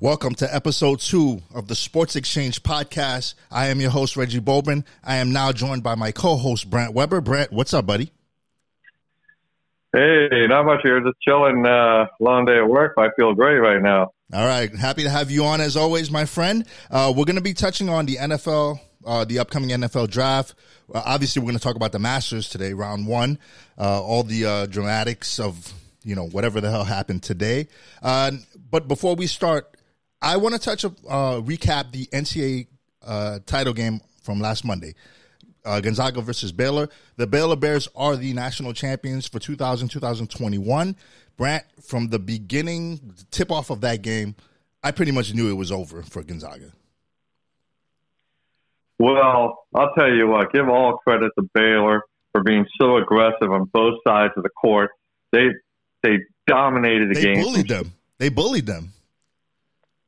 Welcome to episode two of the Sports Exchange podcast. I am your host, Reggie Bobin. I am now joined by my co host, Brent Weber. Brent, what's up, buddy? Hey, not much here. Just chilling. Uh, long day at work. I feel great right now. All right. Happy to have you on as always, my friend. Uh, we're going to be touching on the NFL, uh, the upcoming NFL draft. Uh, obviously, we're going to talk about the Masters today, round one, uh, all the uh, dramatics of, you know, whatever the hell happened today. Uh, but before we start, I want to touch, uh, recap the NCAA title game from last Monday. Uh, Gonzaga versus Baylor. The Baylor Bears are the national champions for 2000 2021. Brant, from the beginning, the tip off of that game, I pretty much knew it was over for Gonzaga. Well, I'll tell you what, give all credit to Baylor for being so aggressive on both sides of the court. They they dominated the they game. They bullied them. They bullied them.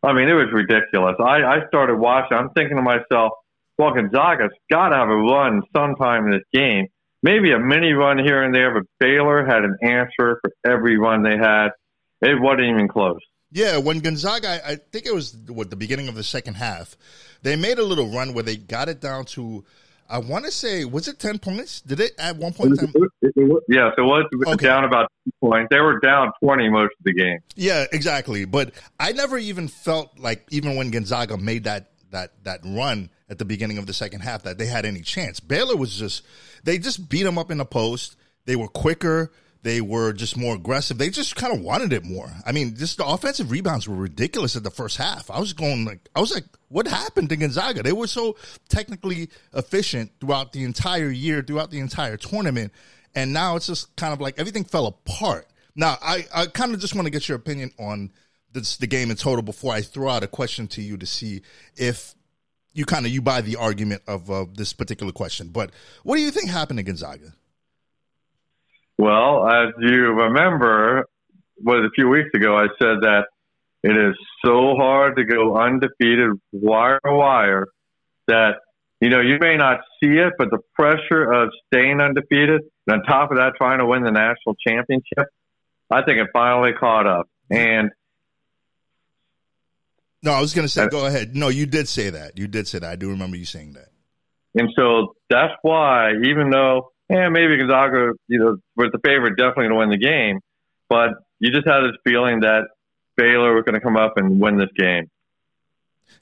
I mean, it was ridiculous. I, I started watching. I'm thinking to myself, well, Gonzaga's got to have a run sometime in this game. Maybe a mini run here and there, but Baylor had an answer for every run they had. It wasn't even close. Yeah, when Gonzaga, I think it was what the beginning of the second half, they made a little run where they got it down to I want to say, was it 10 points? Did it at one point? It was, it was, yes, it was okay. down about two points. They were down 20 most of the game. Yeah, exactly. But I never even felt like, even when Gonzaga made that, that, that run at the beginning of the second half, that they had any chance. Baylor was just, they just beat them up in the post. They were quicker. They were just more aggressive. They just kind of wanted it more. I mean, just the offensive rebounds were ridiculous at the first half. I was going like, I was like, what happened to Gonzaga? They were so technically efficient throughout the entire year, throughout the entire tournament, and now it's just kind of like everything fell apart. Now, I, I kind of just want to get your opinion on this, the game in total before I throw out a question to you to see if you kind of you buy the argument of uh, this particular question. But what do you think happened to Gonzaga? Well, as you remember, was a few weeks ago, I said that it is so hard to go undefeated wire to wire that, you know, you may not see it, but the pressure of staying undefeated and on top of that, trying to win the national championship, I think it finally caught up. And no, I was going to say, go ahead. No, you did say that. You did say that. I do remember you saying that. And so that's why, even though yeah, maybe Gonzaga, you know, was the favorite definitely to win the game, but you just had this feeling that Baylor was going to come up and win this game.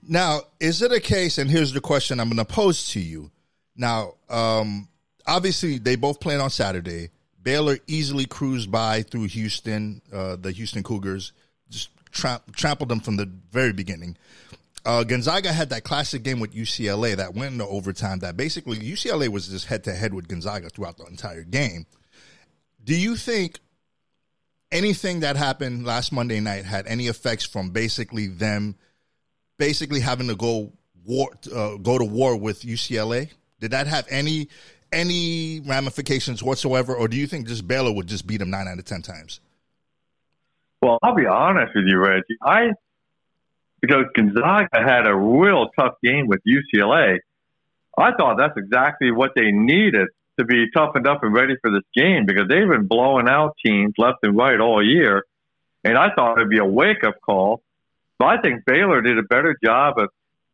Now, is it a case? And here's the question I'm going to pose to you. Now, um, obviously, they both played on Saturday. Baylor easily cruised by through Houston, uh, the Houston Cougars, just tra- trampled them from the very beginning. Uh, Gonzaga had that classic game with UCLA that went into overtime. That basically UCLA was just head to head with Gonzaga throughout the entire game. Do you think anything that happened last Monday night had any effects from basically them, basically having to go war, uh, go to war with UCLA? Did that have any any ramifications whatsoever, or do you think just Baylor would just beat them nine out of ten times? Well, I'll be honest with you, Reggie. I because Gonzaga had a real tough game with UCLA. I thought that's exactly what they needed to be toughened up and ready for this game because they've been blowing out teams left and right all year. And I thought it'd be a wake up call. But I think Baylor did a better job of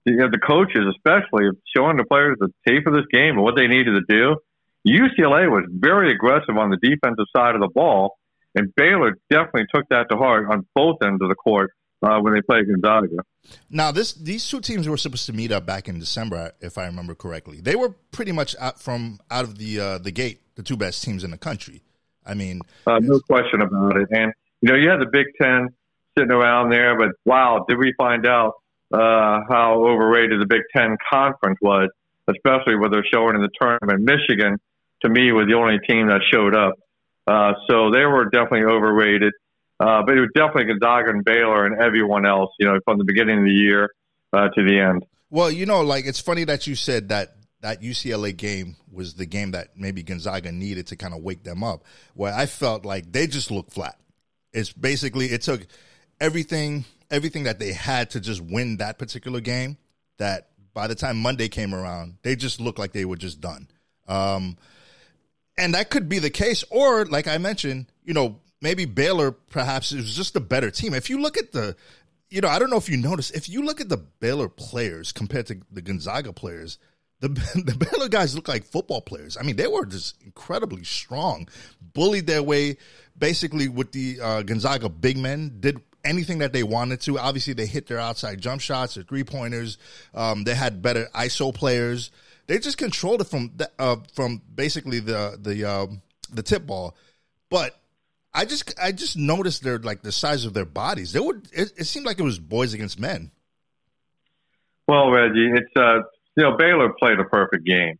you know, the coaches, especially, of showing the players the tape of this game and what they needed to do. UCLA was very aggressive on the defensive side of the ball, and Baylor definitely took that to heart on both ends of the court uh, when they played Gonzaga. Now, this these two teams were supposed to meet up back in December, if I remember correctly. They were pretty much out from out of the uh, the gate, the two best teams in the country. I mean, uh, no question about it. And you know, you had the Big Ten sitting around there, but wow, did we find out uh, how overrated the Big Ten conference was, especially what they're showing in the tournament. Michigan, to me, was the only team that showed up. Uh, so they were definitely overrated. Uh, but it was definitely Gonzaga and Baylor and everyone else, you know, from the beginning of the year uh, to the end. Well, you know, like it's funny that you said that that UCLA game was the game that maybe Gonzaga needed to kind of wake them up. Where I felt like they just looked flat. It's basically it took everything everything that they had to just win that particular game. That by the time Monday came around, they just looked like they were just done. Um, and that could be the case, or like I mentioned, you know, maybe Baylor perhaps is just a better team. If you look at the, you know, I don't know if you noticed, if you look at the Baylor players compared to the Gonzaga players, the the Baylor guys look like football players. I mean, they were just incredibly strong, bullied their way basically with the uh, Gonzaga big men. Did anything that they wanted to. Obviously, they hit their outside jump shots, their three pointers. Um, they had better ISO players. They just controlled it from the, uh, from basically the the um, the tip ball. But I just I just noticed their like the size of their bodies. They would it, it seemed like it was boys against men. Well, Reggie, it's uh, you know Baylor played a perfect game,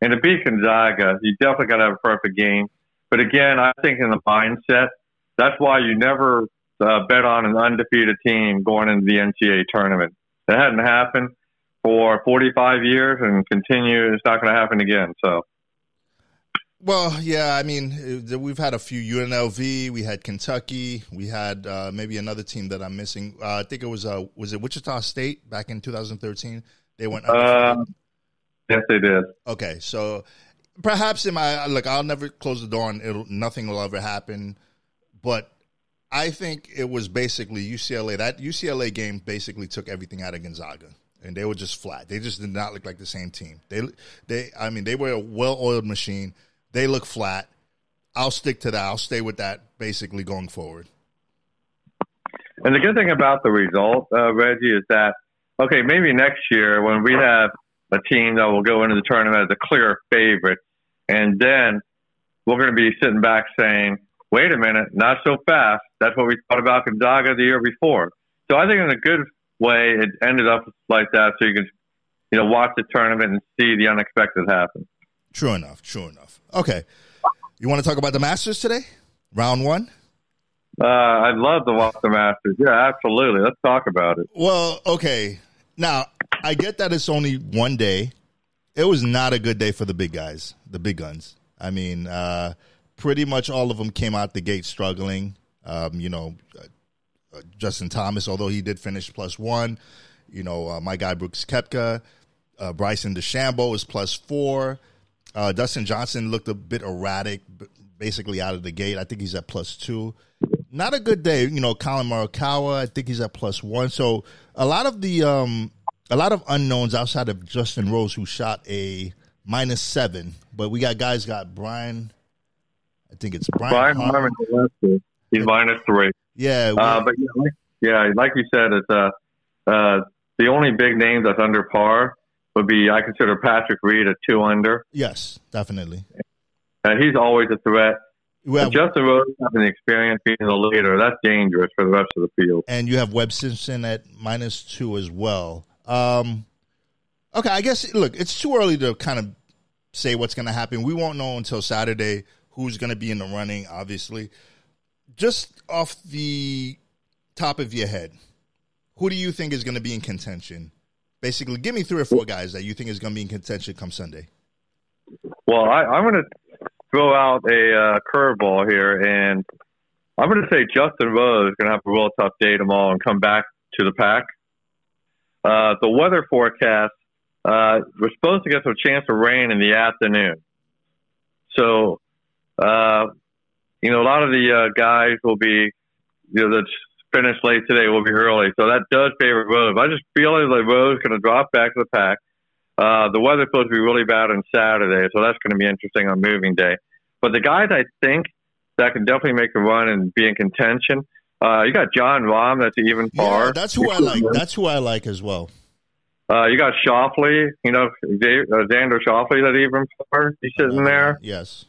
and to beat Gonzaga, you definitely got to have a perfect game. But again, I think in the mindset, that's why you never uh, bet on an undefeated team going into the NCAA tournament. That hadn't happened for 45 years and continue. It's not going to happen again. So. Well, yeah, I mean, we've had a few UNLV, we had Kentucky, we had uh, maybe another team that I'm missing. Uh, I think it was uh, was it Wichita State back in 2013. They went. Uh, yes, they did. Okay, so perhaps in my look, I'll never close the door and it'll, Nothing will ever happen, but I think it was basically UCLA. That UCLA game basically took everything out of Gonzaga and they were just flat. They just did not look like the same team. They, they, I mean, they were a well-oiled machine. They look flat. I'll stick to that. I'll stay with that basically going forward. And the good thing about the result, uh, Reggie, is that okay, maybe next year when we have a team that will go into the tournament as a clear favorite, and then we're going to be sitting back saying, "Wait a minute, not so fast." That's what we thought about Gonzaga the year before. So I think in a good way it ended up like that, so you can you know watch the tournament and see the unexpected happen. True enough. True enough. Okay. You want to talk about the Masters today? Round one? Uh, I'd love to watch the Masters. Yeah, absolutely. Let's talk about it. Well, okay. Now, I get that it's only one day. It was not a good day for the big guys, the big guns. I mean, uh, pretty much all of them came out the gate struggling. Um, you know, Justin Thomas, although he did finish plus one. You know, uh, my guy Brooks Koepka, uh, Bryson DeChambeau is plus four. Uh, Dustin Johnson looked a bit erratic, basically out of the gate. I think he's at plus two. Not a good day, you know. Collin Morikawa, I think he's at plus one. So a lot of the um, a lot of unknowns outside of Justin Rose, who shot a minus seven. But we got guys got Brian. I think it's Brian. Brian. He's minus three. Yeah, uh, but yeah like, yeah, like you said, it's uh, uh, the only big name that's under par would be I consider Patrick Reed a two under. Yes, definitely. And he's always a threat. Well, Justin Rose having the experience being the leader, that's dangerous for the rest of the field. And you have Webb Simpson at minus two as well. Um, okay, I guess look, it's too early to kind of say what's going to happen. We won't know until Saturday who's going to be in the running. Obviously, just off the top of your head, who do you think is going to be in contention? Basically, give me three or four guys that you think is going to be in contention come Sunday. Well, I, am going to throw out a uh, curveball here, and I'm going to say Justin Rose is going to have a real tough day tomorrow and come back to the pack. Uh, the weather forecast, uh, we're supposed to get some chance of rain in the afternoon. So, uh, you know, a lot of the uh, guys will be, you know, the finish late today will be early. So that does favor Rose. I just feel like Rose is going to drop back to the pack. Uh, the weather's supposed to be really bad on Saturday, so that's going to be interesting on moving day. But the guys I think that can definitely make a run and be in contention, uh, you got Jon Rahm, that's even par. Yeah, that's who I like. That's who I like as well. Uh, you got Schauffele, you know, uh, Xander Schauffele, that even par. He's sitting there. Yes.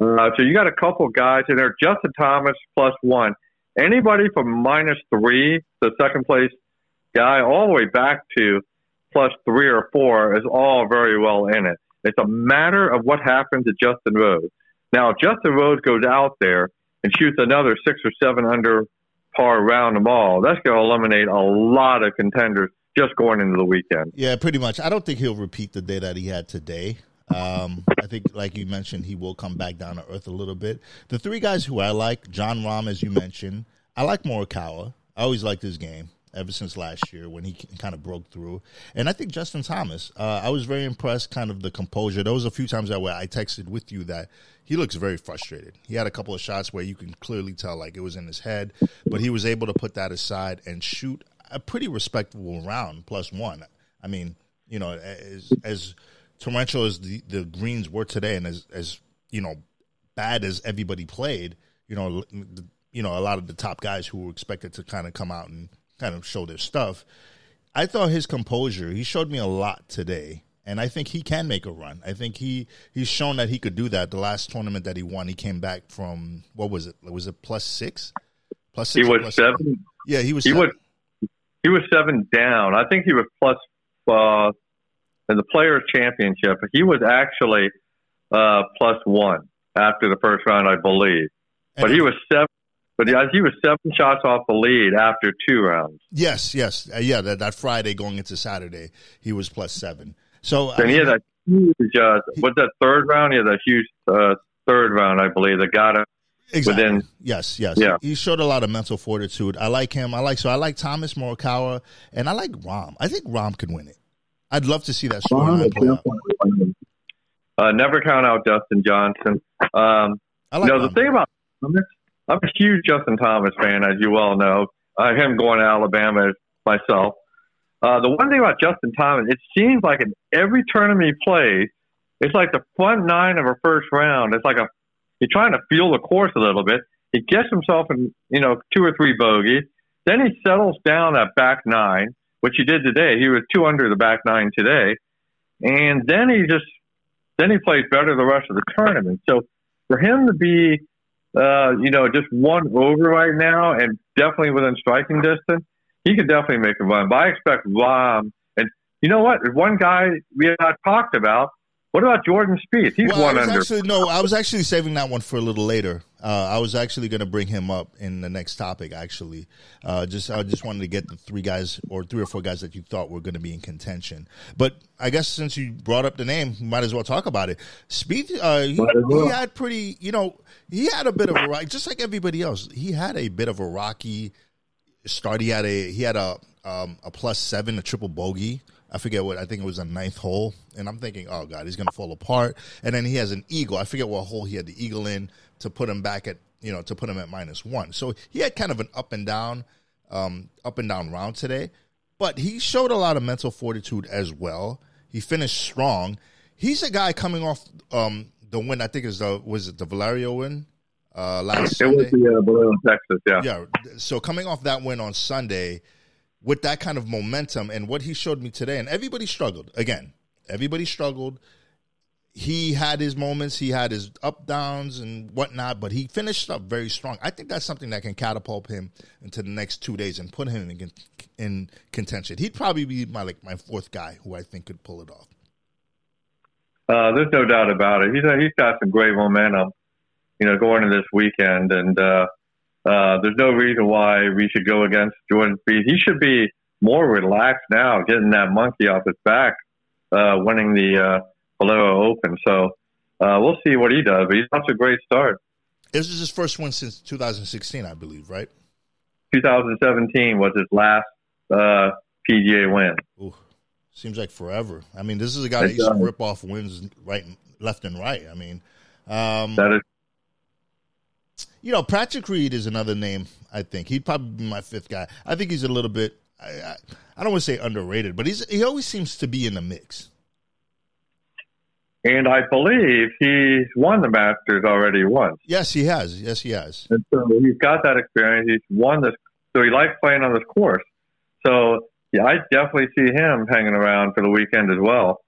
Uh, so you got a couple guys in there. Justin Thomas plus one. Anybody from minus three, the second place guy, all the way back to plus three or four is all very well in it. It's a matter of what happens to Justin Rose. Now, if Justin Rose goes out there and shoots another six or seven under par around the ball, that's going to eliminate a lot of contenders just going into the weekend. Yeah, pretty much. I don't think he'll repeat the day that he had today. Um, I think, like you mentioned, he will come back down to earth a little bit. The three guys who I like, Jon Rahm, as you mentioned, I like Morikawa. I always liked his game. ever since last year when he kind of broke through. And I think Justin Thomas, uh, I was very impressed, kind of the composure. There was a few times that where I texted with you that he looks very frustrated. He had a couple of shots where you can clearly tell like it was in his head, but he was able to put that aside and shoot a pretty respectable round plus one. I mean, you know, as, as torrential as the, the greens were today, and as as you know, bad as everybody played, you know, you know, a lot of the top guys who were expected to kind of come out and kind of show their stuff. I thought his composure, he showed me a lot today. And I think he can make a run. I think he he's shown that he could do that. The last tournament that he won, he came back from what was it? Was it plus six? Plus six. He was seven. Seven? Yeah, he was. He seven. was. He was seven down. I think he was plus uh, in the Players Championship. He was actually uh, plus one after the first round, I believe. And but he was seven but he was seven shots off the lead after two rounds. Yes, yes, uh, yeah. That, that Friday going into Saturday, he was plus seven. So and he had that huge. Uh, what's that third round? He had that huge uh, third round, I believe, that got him. Exactly. Within, yes, yes. Yeah. He showed a lot of mental fortitude. I like him. I like so I like Thomas Morikawa and I like Rahm. I think Rahm could win it. I'd love to see that story. Uh, never count out Dustin Johnson. Um, I like you know, the thing about Thomas I'm a huge Justin Thomas fan, as you well know. Uh, him going to Alabama myself. Uh, the one thing about Justin Thomas, it seems like in every tournament he plays, it's like the front nine of a first round. It's like a he's trying to feel the course a little bit. He gets himself in you know two or three bogeys. Then he settles down that back nine, which he did today. He was two under the back nine today, and then he just then he plays better the rest of the tournament. So for him to be uh, you know, just one over right now and definitely within striking distance, he could definitely make a run. But I expect Rahm. And you know what? One guy we have not talked about. What about Jordan Spieth? He's well, one under. Actually, no, I was actually saving that one for a little later. Uh, I was actually going to bring him up in the next topic. Actually, uh, just I just wanted to get the three guys or three or four guys that you thought were going to be in contention. But I guess since you brought up the name, might as well talk about it. Spieth, uh, he, he, had pretty, you know, he had a bit of a just like everybody else. He had a bit of a rocky start. He had a he had a um, a plus seven, a triple bogey. I forget what I think it was a ninth hole, and I'm thinking, oh god, he's gonna fall apart. And then he has an eagle. I forget what hole he had the eagle in to put him back at you know to put him at minus one. So he had kind of an up and down, um, up and down round today, but he showed a lot of mental fortitude as well. He finished strong. He's a guy coming off um, the win. I think is the was it the Valero win uh, last. It Sunday? was the uh, Valero, Texas. Yeah. Yeah. So coming off that win on Sunday with that kind of momentum and what he showed me today, and everybody struggled again. Everybody struggled. He had his moments, he had his up downs and whatnot, but he finished up very strong. I think that's something that can catapult him into the next two days and put him in, in contention. He'd probably be my like my fourth guy who I think could pull it off. Uh, there's no doubt about it. He's he's got some great momentum, you know, going into this weekend, and uh, uh, there's no reason why we should go against Jordan Spieth. He should be more relaxed now, getting that monkey off his back, uh, winning the uh, Valero Open. So uh, we'll see what he does. But he's off to a great start. This is his first one since 2016, I believe, right? 2017 was his last uh, PGA win. Ooh, seems like forever. I mean, this is a guy that used to rip off wins right, left, and right. I mean, um, that is you know, Patrick Reed is another name. I think he'd probably be my fifth guy. I think he's a little bit. I, I, I don't want to say underrated, but he's he always seems to be in the mix. And I believe he's won the Masters already once. Yes, he has. Yes, he has. And so he's got that experience. He's won this, so he likes playing on this course. So yeah, I definitely see him hanging around for the weekend as well.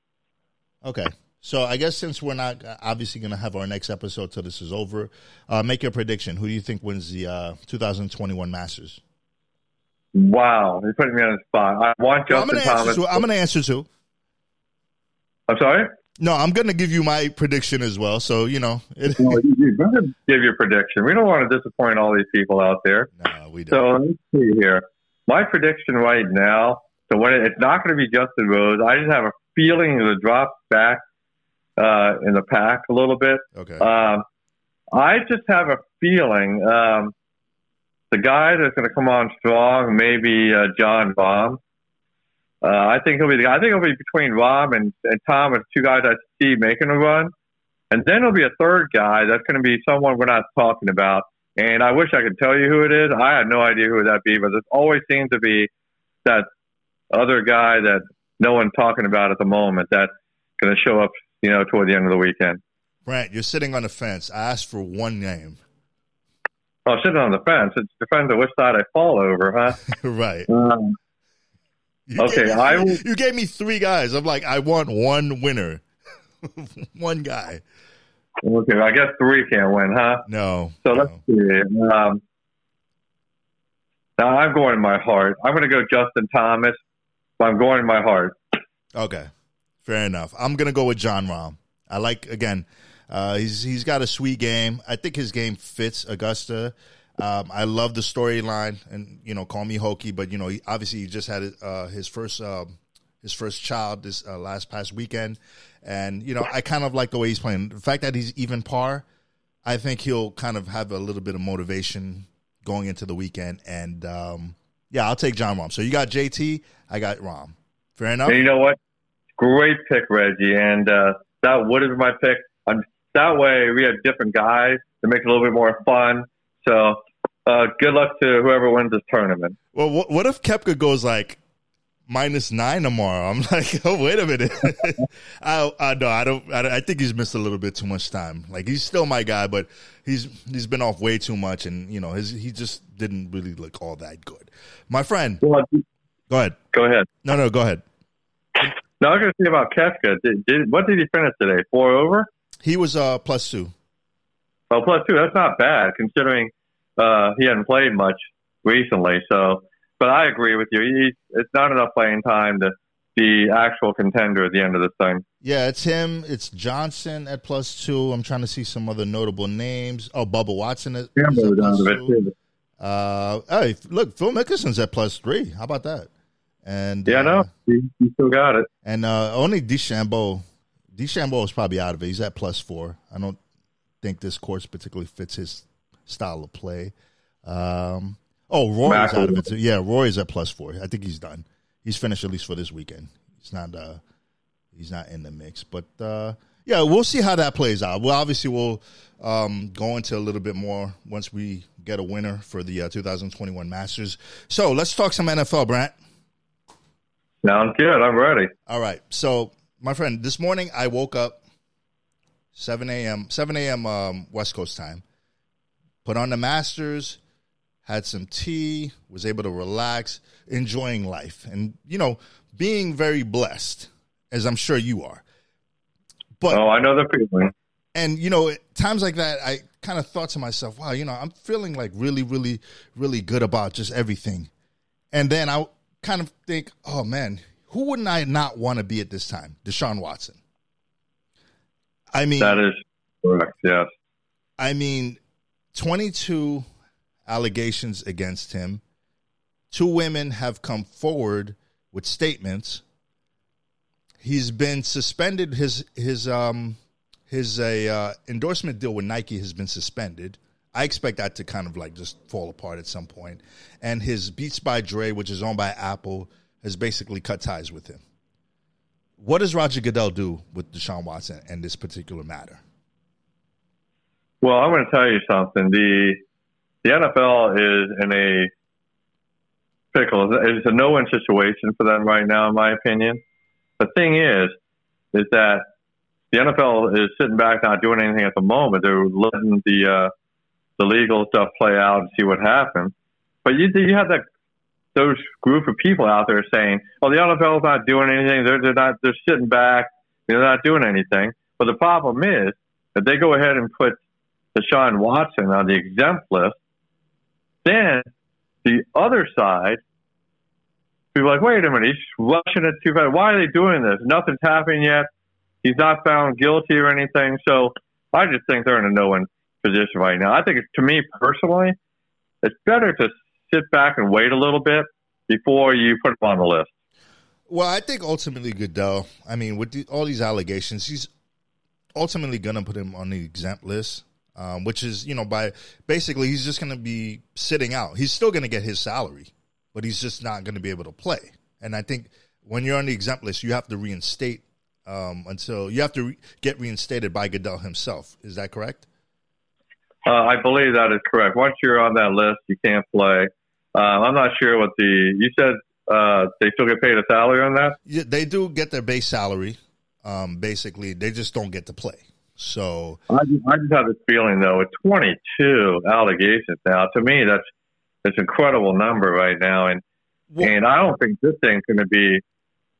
Okay. So I guess since we're not uh, obviously going to have our next episode till this is over, uh, make your prediction. Who do you think wins the uh, 2021 Masters? Wow, you're putting me on the spot. I want Justin well, I'm Thomas. To, I'm going to answer too. I'm sorry. No, I'm going to give you my prediction as well. So you know, it, you better give your prediction. We don't want to disappoint all these people out there. No, we don't. So let's see here. My prediction right now. So when it, it's not going to be Justin Rose, I just have a feeling it'll drop back uh, in the pack a little bit. Okay. Um, I just have a feeling um, the guy that's going to come on strong, maybe uh, Jon Rahm. Uh, I think he'll be the guy. I think it'll be between Rob and, and Tom, and two guys I see making a run. And then there'll be a third guy that's going to be someone we're not talking about. And I wish I could tell you who it is. I had no idea who that be, but it always seems to be that other guy that no one's talking about at the moment that's going to show up, you know, toward the end of the weekend. Brant, you're sitting on the fence. I asked for one name. Oh, sitting on the fence. It depends on which side I fall over, huh? right. Um, You okay, gave me, I will- you gave me three guys. I'm like, I want one winner, one guy. okay, I guess three can't win, huh? No. So no. let's see. Um, now I'm going in my heart. I'm going to go Justin Thomas. But I'm going in my heart. Okay, fair enough. I'm gonna go with Jon Rahm. I like again. Uh, he's he's got a sweet game. I think his game fits Augusta. Um, I love the storyline, and you know, call me hokey, but you know, he, obviously he just had uh, his first um, his first child this uh, last past weekend, and you know, I kind of like the way he's playing. The fact that he's even par, I think he'll kind of have a little bit of motivation going into the weekend, and um, yeah, I'll take Jon Rahm. So you got JT, I got Rahm. Fair enough. And you know what? Great pick, Reggie. And uh, that would have been my pick. Um, that way, we have different guys to make it a little bit more fun. So, uh, good luck to whoever wins this tournament. Well, what, what if Koepka goes like minus nine tomorrow? I'm like, oh, wait a minute. I, I no, I don't. I, I think he's missed a little bit too much time. Like he's still my guy, but he's he's been off way too much, and you know his he just didn't really look all that good. My friend, Well, go ahead. go ahead. No, no, go ahead. Now, I was going to say about Koepka. Did, did, what did he finish today? Four over? He was uh plus two. Well, plus two. That's not bad considering uh, he hadn't played much recently. So, but I agree with you. He, it's not enough playing time to be actual contender at the end of this thing. Yeah, it's him. It's Johnson at plus two. I'm trying to see some other notable names. Oh, Bubba Watson is, Yeah, at to two. Uh, hey, look, Phil Mickelson's at plus three. How about that? And Yeah, uh, no, he, he still got it. and uh, only DeChambeau. DeChambeau is probably out of it. He's at plus four. I don't think this course particularly fits his style of play. Um, oh, Rory's out of it too. Yeah, Rory's at plus four. I think he's done. He's finished at least for this weekend. He's not. Uh, he's not in the mix. But uh, yeah, we'll see how that plays out. Well, obviously, we'll um, go into a little bit more once we get a winner for the uh, 2021 Masters. So let's talk some NFL, Brant. Sounds good. I'm ready. All right. So, my friend, this morning I woke up 7 a.m. 7 a.m. Um, West Coast time. Put on the Masters, had some tea, was able to relax, enjoying life, and you know, being very blessed, as I'm sure you are. But Oh, I know the feeling. and you know, at times like that, I kind of thought to myself, "Wow, you know, I'm feeling like really, really, really good about just everything." And then I kind of think, "Oh man, who wouldn't I not want to be at this time?" Deshaun Watson. I mean, That is correct. Yes. I mean, 22 allegations against him. Two women have come forward with statements. He's been suspended. His his um his a uh, endorsement deal with Nike has been suspended. I expect that to kind of like just fall apart at some point. And his Beats by Dre, which is owned by Apple, has basically cut ties with him. What does Roger Goodell do with Deshaun Watson and this particular matter? Well, I'm going to tell you something. The the NFL is in a pickle. It's a no-win situation for them right now, in my opinion. The thing is, is that the NFL is sitting back, not doing anything at the moment. They're letting the uh, the legal stuff play out and see what happens. But you you have that those group of people out there saying, "Well, the NFL is not doing anything. They're they're not they're sitting back. They're not doing anything." But the problem is that they go ahead and put Deshaun Watson on the exempt list. Then the other side, people are like, wait a minute, he's rushing it too fast. Why are they doing this? Nothing's happened yet. He's not found guilty or anything. So I just think they're in a no-win position right now. I think, to me personally, it's better to sit back and wait a little bit before you put him on the list. Well, I think ultimately Goodell. I mean, with the, all these allegations, he's ultimately going to put him on the exempt list. um, which is you know by basically he's just going to be sitting out. He's still going to get his salary, but he's just not going to be able to play. And I think when you're on the exempt list, you have to reinstate um, until you have to re- get reinstated by Goodell himself. Is that correct? Uh, I believe that is correct. Once you're on that list, you can't play. Uh, I'm not sure what the you said. Uh, they still get paid a salary on that. Yeah, they do get their base salary. Um, basically, they just don't get to play. So I just, I just have this feeling though, with 22 allegations now, to me that's it's incredible number right now, and well, and I don't think this thing's going to be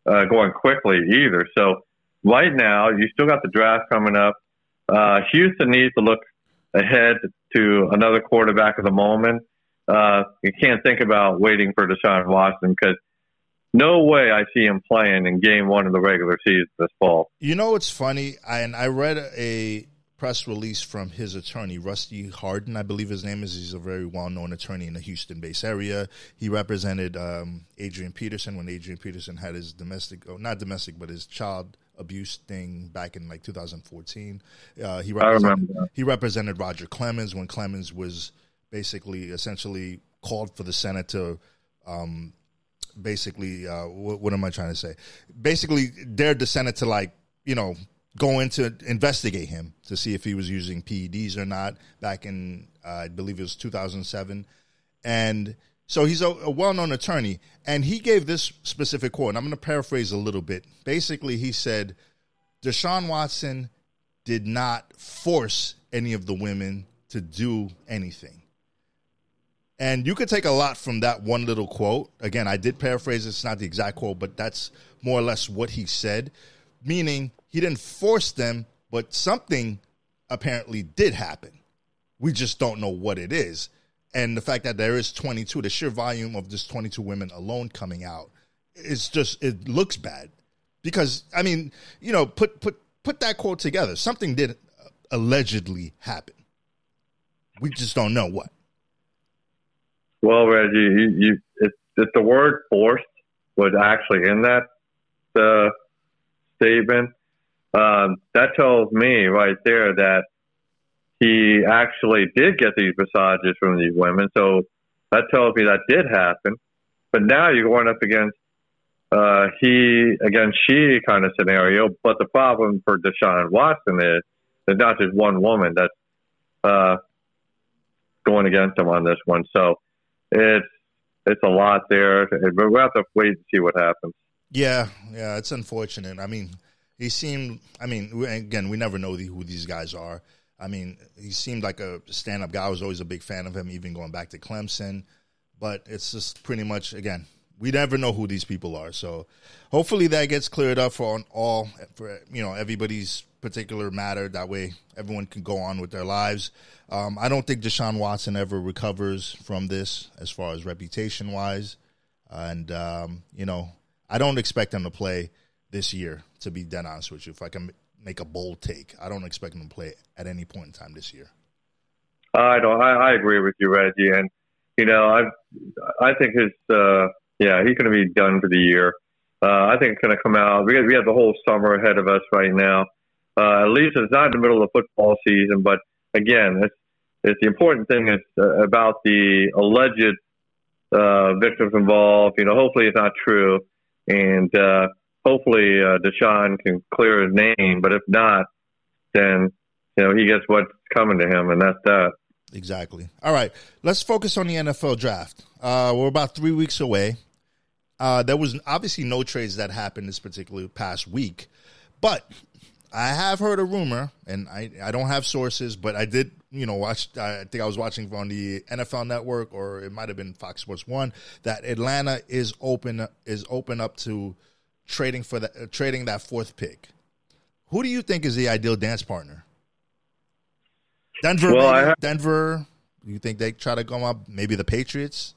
uh, going quickly either. So right now, you still got the draft coming up. Uh, Houston needs to look ahead to another quarterback at the moment. Uh, you can't think about waiting for Deshaun Watson because no way I see him playing in game one of the regular season this fall. You know it's funny? I, and I read a press release from his attorney, Rusty Hardin, I believe his name is. He's a very well known attorney in the Houston based area. He represented um, Adrian Peterson when Adrian Peterson had his domestic, oh, not domestic, but his child abuse thing back in like 2014. Uh, he, represented, he represented Roger Clemens when Clemens was basically, essentially called for the Senate to um, basically, uh, what, what, am I trying to say? Basically, dared the Senate to like, you know, go in to investigate him to see if he was using PEDs or not back in, uh, I believe it was 2007. And so he's a, a well known attorney. And he gave this specific quote, and I'm going to paraphrase a little bit. Basically, he said, Deshaun Watson did not force any of the women to do anything. And you could take a lot from that one little quote. Again, I did paraphrase it's not the exact quote, but that's more or less what he said, meaning he didn't force them, but something apparently did happen. We just don't know what it is. And the fact that there is 22, the sheer volume of this 22 women alone coming out, it's just it looks bad. Because I mean, you know, put put put that quote together. Something did allegedly happen. We just don't know what. Well, Reggie, you, you if the word forced was actually in that uh, statement, um, that tells me right there that he actually did get these massages from these women. So that tells me that did happen. But now you're going up against uh, he against she kind of scenario. But the problem for Deshaun Watson is there's not just one woman that's uh, going against him on this one. So it's it's a lot there, but we'll have to wait and see what happens. Yeah, yeah, it's unfortunate. I mean, he seemed. I mean, again, we never know who these guys are. I mean, he seemed like a stand-up guy. I was always a big fan of him, even going back to Clemson. But it's just pretty much again, we never know who these people are. So hopefully that gets cleared up for all for you know everybody's particular matter. That way, everyone can go on with their lives. Um, I don't think Deshaun Watson ever recovers from this as far as reputation wise, and um, you know I don't expect him to play this year. To be dead honest with you, if I can make a bold take, I don't expect him to play at any point in time this year. I don't. I, I agree with you, Reggie, and you know I I think his uh, yeah he's going to be done for the year. Uh, I think it's going to come out. Have, we have the whole summer ahead of us right now. Uh, at least it's not in the middle of the football season, but again, it's, it's the important thing is uh, about the alleged uh, victims involved. You know, hopefully it's not true, and uh, hopefully uh, Deshaun can clear his name. But if not, then you know he gets what's coming to him, and that's that. Exactly. All right, let's focus on the NFL draft. Uh, we're about three weeks away. Uh, there was obviously no trades that happened this particular past week, but I have heard a rumor, and I, I don't have sources, but I did, you know, watch. I think I was watching on the NFL Network, or it might have been Fox Sports One, that Atlanta is open is open up to trading for the trading that fourth pick. Who do you think is the ideal dance partner? Denver, well, have, Denver. You think they try to come up? Maybe the Patriots.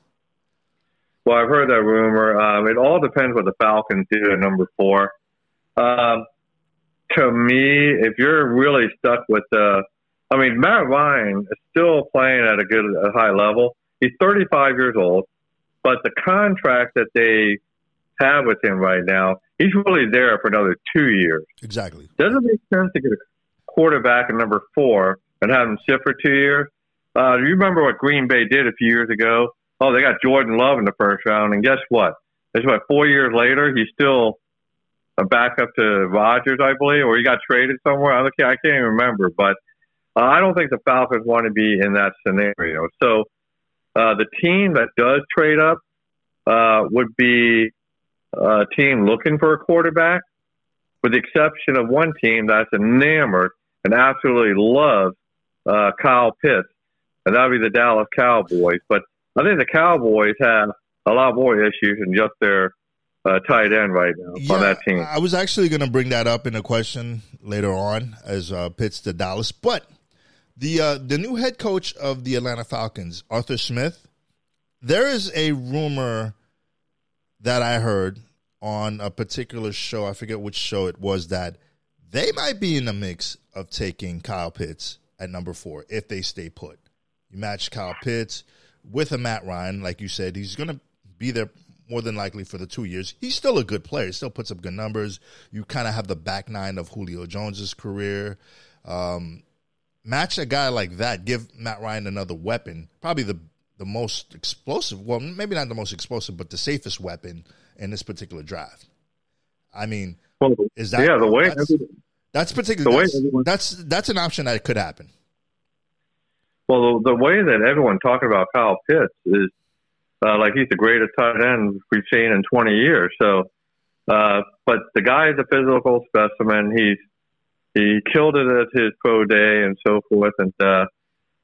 Well, I've heard that rumor. Um, it all depends what the Falcons do at number four. Um, to me, if you're really stuck with the, I mean, Matt Ryan is still playing at a good, a high level. He's 35 years old, but the contract that they have with him right now, he's really there for another two years. Exactly. Doesn't make sense to get a quarterback at number four and have him sit for two years. Uh, do you remember what Green Bay did a few years ago? Oh, they got Jordan Love in the first round, and guess what? It's what four years later, he's still a backup to Rodgers, I believe, or he got traded somewhere. I can't, I can't even remember, but uh, I don't think the Falcons want to be in that scenario. So uh, the team that does trade up uh, would be a team looking for a quarterback, with the exception of one team that's enamored and absolutely loves uh, Kyle Pitts, and that would be the Dallas Cowboys. But I think the Cowboys have a lot more issues than just their uh, tight end right now yeah, on that team. I was actually going to bring that up in a question later on as uh, Pitts to Dallas, but the uh, the new head coach of the Atlanta Falcons, Arthur Smith, there is a rumor that I heard on a particular show. I forget which show it was that they might be in the mix of taking Kyle Pitts at number four if they stay put. You match Kyle Pitts with a Matt Ryan, like you said, he's going to be there more than likely for the two years. He's still a good player. He still puts up good numbers. You kind of have the back nine of Julio Jones's career. Um, match a guy like that. Give Matt Ryan another weapon. Probably the the most explosive. Well, maybe not the most explosive, but the safest weapon in this particular draft. I mean, well, is that yeah the way that's, that's particular that's, that's, that's an option that could happen. Well, the, the way that everyone talking about Kyle Pitts is uh, like he's the greatest tight end we've seen in 20 years. So, uh, but the guy is a physical specimen. He's he killed it at his pro day and so forth, and uh,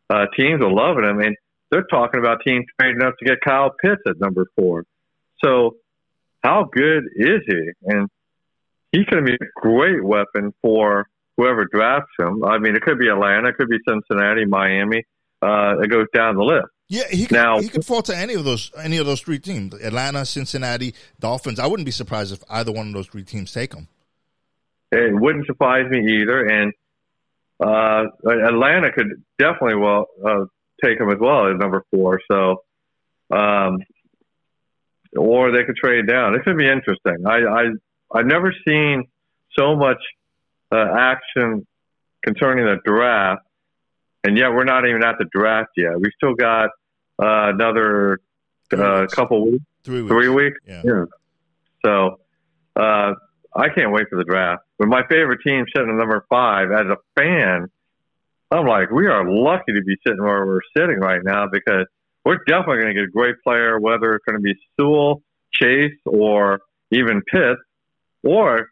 uh, teams are loving him. And they're talking about teams trading up to get Kyle Pitts at number four. So, how good is he? And he's going to be a great weapon for whoever drafts him. I mean, it could be Atlanta, it could be Cincinnati, Miami. Uh, it goes down the list. Yeah, he could, now he could fall to any of those any of those three teams: Atlanta, Cincinnati, Dolphins. I wouldn't be surprised if either one of those three teams take him. It wouldn't surprise me either, and uh, Atlanta could definitely well uh, take him as well at number four. So, um, or they could trade down. It could be interesting. I, I I've never seen so much uh, action concerning the draft, and yet we're not even at the draft yet. We still got uh, another uh, couple weeks, three weeks, three weeks. Yeah. yeah. So uh, I can't wait for the draft. But my favorite team sitting at number five, as a fan, I'm like, we are lucky to be sitting where we're sitting right now because we're definitely going to get a great player, whether it's going to be Sewell, Chase, or even Pitt, or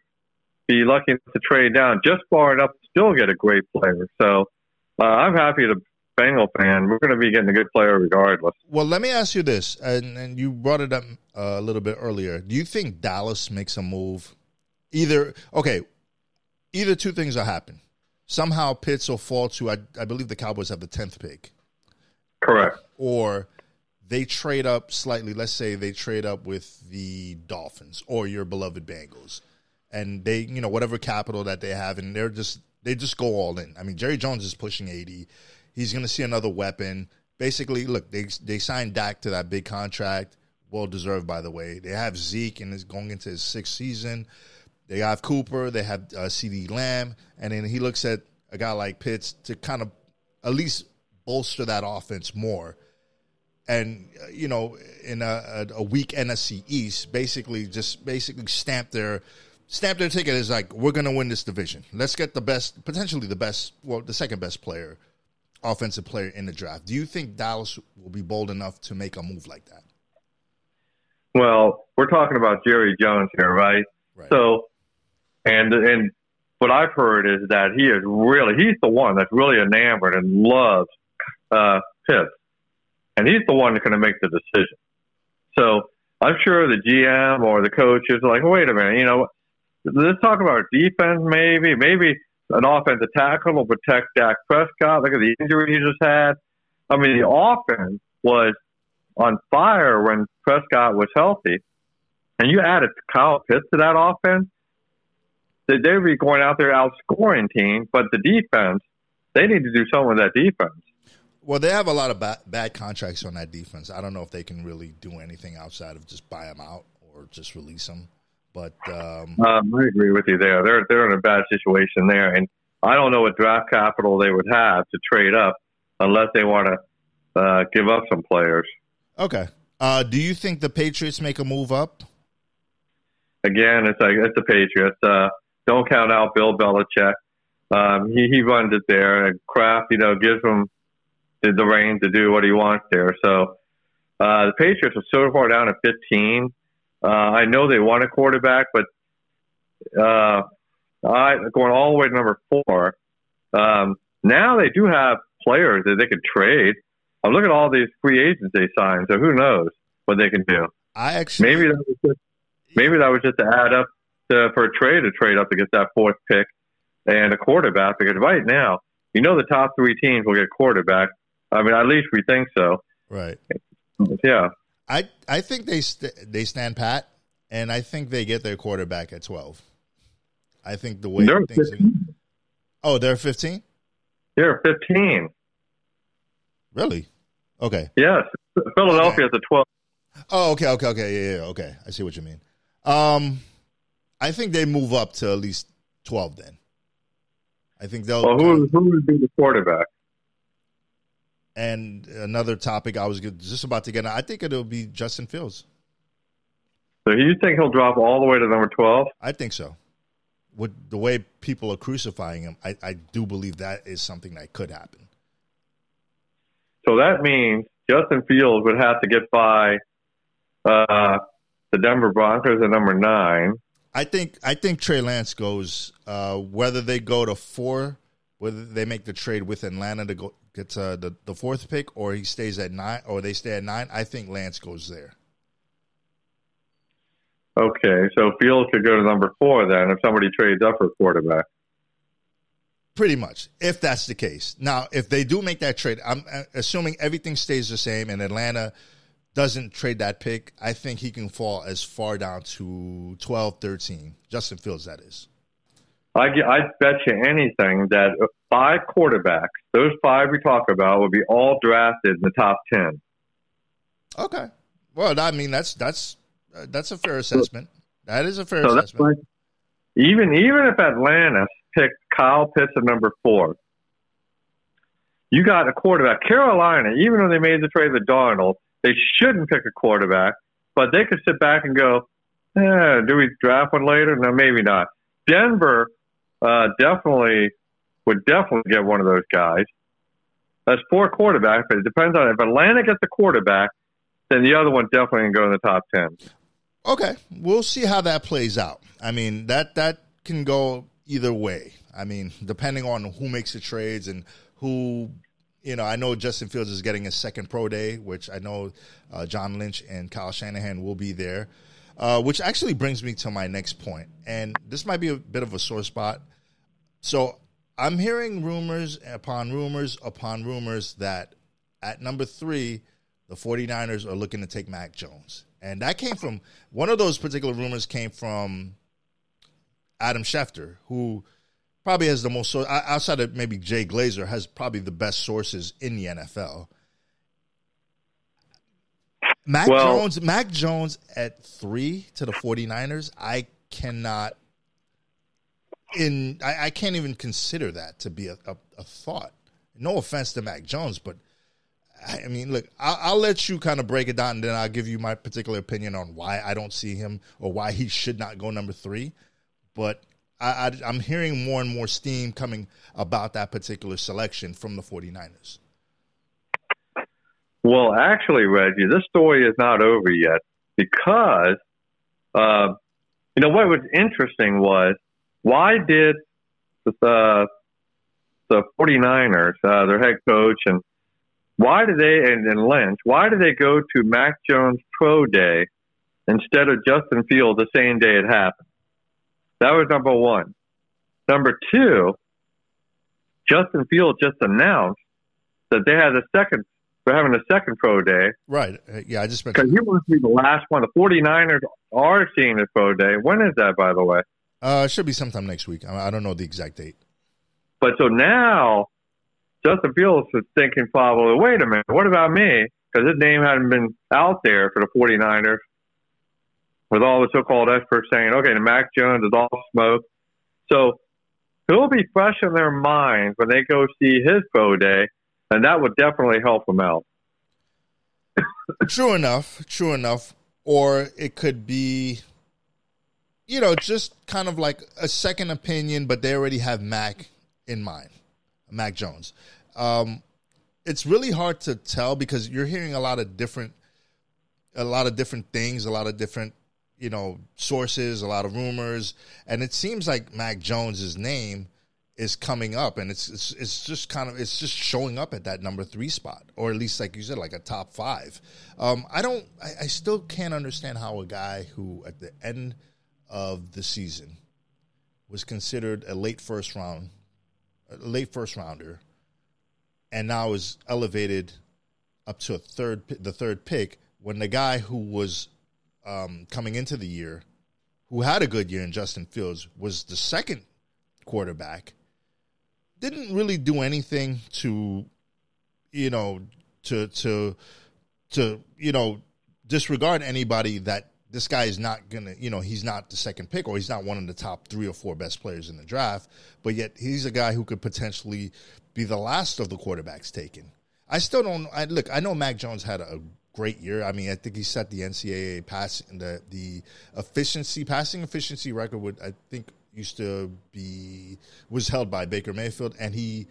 be lucky to trade down just far enough to still get a great player. So uh, I'm happy to Bengal fan, we're going to be getting a good player regardless. Well, let me ask you this, and, and you brought it up uh, a little bit earlier. Do you think Dallas makes a move? Either okay, either two things will happen. Somehow Pitts will fall to I, I believe the Cowboys have the tenth pick. Correct. Or they trade up slightly. Let's say they trade up with the Dolphins or your beloved Bengals, and they you know whatever capital that they have, and they're just they just go all in. I mean, Jerry Jones is pushing eighty. He's going to see another weapon. Basically, look, they they signed Dak to that big contract, well deserved, by the way. They have Zeke and is going into his sixth season. They have Cooper. They have uh, CeeDee Lamb, and then he looks at a guy like Pitts to kind of at least bolster that offense more. And uh, you know, in a, a, weak NFC East, basically just basically stamp their stamp their ticket is like we're going to win this division. Let's get the best, potentially the best, well, the second best player offensive player in the draft. Do you think Dallas will be bold enough to make a move like that? Well, we're talking about Jerry Jones here, right? right. So, and and what I've heard is that he is really he's the one that's really enamored and loves uh, Pitts, and he's the one that's going to make the decision. So I'm sure the GM or the coach is like, wait a minute, you know, let's talk about defense, maybe, maybe an offensive tackle will protect Dak Prescott. Look at the injury he just had. I mean, the offense was on fire when Prescott was healthy. And you added Kyle Pitts to that offense, they'd be going out there outscoring teams, but the defense, they need to do something with that defense. Well, they have a lot of bad, bad contracts on that defense. I don't know if they can really do anything outside of just buy them out or just release them. But um, um, I agree with you there. They're they're in a bad situation there, and I don't know what draft capital they would have to trade up unless they want to uh, give up some players. Okay. Uh, do you think the Patriots make a move up? Again, it's like it's the Patriots. Uh, don't count out Bill Belichick. Um, he he runs it there, and Kraft, you know, gives him the, the reins to do what he wants there. So uh, the Patriots are so far down at 15. Uh, I know they want a quarterback, but uh, I going all the way to number four. Um, now they do have players that they can trade. I look at all these free agents they signed, so who knows what they can do. I actually maybe that was just maybe that was just to add up to, for a trade to trade up to get that fourth pick and a quarterback. Because right now, you know, the top three teams will get quarterback. I mean, at least we think so. Right. Yeah. I I think they st- they stand pat, and I think they get their quarterback at twelve. I think the way they're things. 15. Oh, they're fifteen. They're fifteen. Really? Okay. Yes, Philadelphia is a twelve. Oh, okay, okay, okay, yeah, yeah, okay. I see what you mean. Um, I think they move up to at least twelve. Then, I think they'll. Well, who who would be the quarterback? And another topic I was just about to get. I think it'll be Justin Fields. So you think he'll drop all the way to number twelve? I think so. With the way people are crucifying him, I, I do believe that is something that could happen. So that means Justin Fields would have to get by uh, the Denver Broncos at number nine. I think I think Trey Lance goes uh, whether they go to four, whether they make the trade with Atlanta to go get to the, the fourth pick, or he stays at nine, or they stay at nine. I think Lance goes there. Okay, so Fields could go to number four then if somebody trades up for quarterback. Pretty much, if that's the case. Now, if they do make that trade, I'm uh, assuming everything stays the same and Atlanta doesn't trade that pick, I think he can fall as far down to 12, 13. Justin Fields, that is. I, I bet you anything that five quarterbacks, those five we talk about, will be all drafted in the top 10. Okay. Well, I mean, that's that's uh, that's a fair assessment. That is a fair so assessment. Like, even even if Atlanta picked Kyle Pitts at number four, you got a quarterback. Carolina, even though they made the trade with Darnold, they shouldn't pick a quarterback, but they could sit back and go, eh, "Do we draft one later? No, maybe not." Denver uh, definitely would definitely get one of those guys. That's four quarterbacks, but it depends on if Atlanta gets the quarterback, then the other one definitely can go in the top ten. Okay, we'll see how that plays out. I mean that that can go either way. I mean, depending on who makes the trades and who, you know, I know Justin Fields is getting a second pro day, which I know uh, John Lynch and Kyle Shanahan will be there. Uh, which actually brings me to my next point, and this might be a bit of a sore spot. So I'm hearing rumors upon rumors upon rumors that at number three, the 49ers are looking to take Mac Jones. And that came from one of those particular rumors came from Adam Schefter, who probably has the most outside of maybe Jay Glazer has probably the best sources in the NFL. Mac well, Jones, Mac Jones at three to the 49ers, I cannot in I, I can't even consider that to be a, a, a, thought. No offense to Mac Jones, but I mean, look, I'll, I'll, let you kind of break it down, and then I'll give you my particular opinion on why I don't see him or why he should not go number three. But I, I, I'm hearing more and more steam coming about that particular selection from the 49ers. Well, actually, Reggie, this story is not over yet because, uh, you know, what was interesting was why did the, the 49ers, uh, their head coach, and why did they, and, and Lynch, why did they go to Mac Jones Pro Day instead of Justin Field the same day it happened? That was number one. Number two, Justin Field just announced that they had a second they're having a second pro day. Right. Uh, yeah, I just because he wants to be the last one. The 49ers are seeing the pro day. When is that, by the way? Uh, it should be sometime next week. I don't know the exact date. But so now, Justin Fields is thinking probably, wait a minute, what about me? Because his name hadn't been out there for the 49ers with all the so-called experts saying, okay, the Mac Jones is all smoke. So he'll be fresh in their minds when they go see his pro day, and that would definitely help them out. true enough. True enough. Or it could be, you know, just kind of like a second opinion, but they already have Mac in mind, Mac Jones. Um, it's really hard to tell because you're hearing a lot of different, a lot of different things, a lot of different, you know, sources, a lot of rumors, and it seems like Mac Jones's name is coming up, and it's, it's it's just kind of it's just showing up at that number three spot, or at least like you said, like a top five. Um, I don't, I, I still can't understand how a guy who at the end of the season was considered a late first round, late first rounder, and now is elevated up to a third, the third pick when the guy who was um, coming into the year, who had a good year in Justin Fields, was the second quarterback didn't really do anything to, you know, to to to you know disregard anybody that this guy is not gonna, you know, he's not the second pick or he's not one of the top three or four best players in the draft, but yet he's a guy who could potentially be the last of the quarterbacks taken. I still don't. I look. I know Mac Jones had a great year. I mean, I think he set the NCAA pass the the efficiency passing efficiency record would I think used to be was held by Baker Mayfield, and he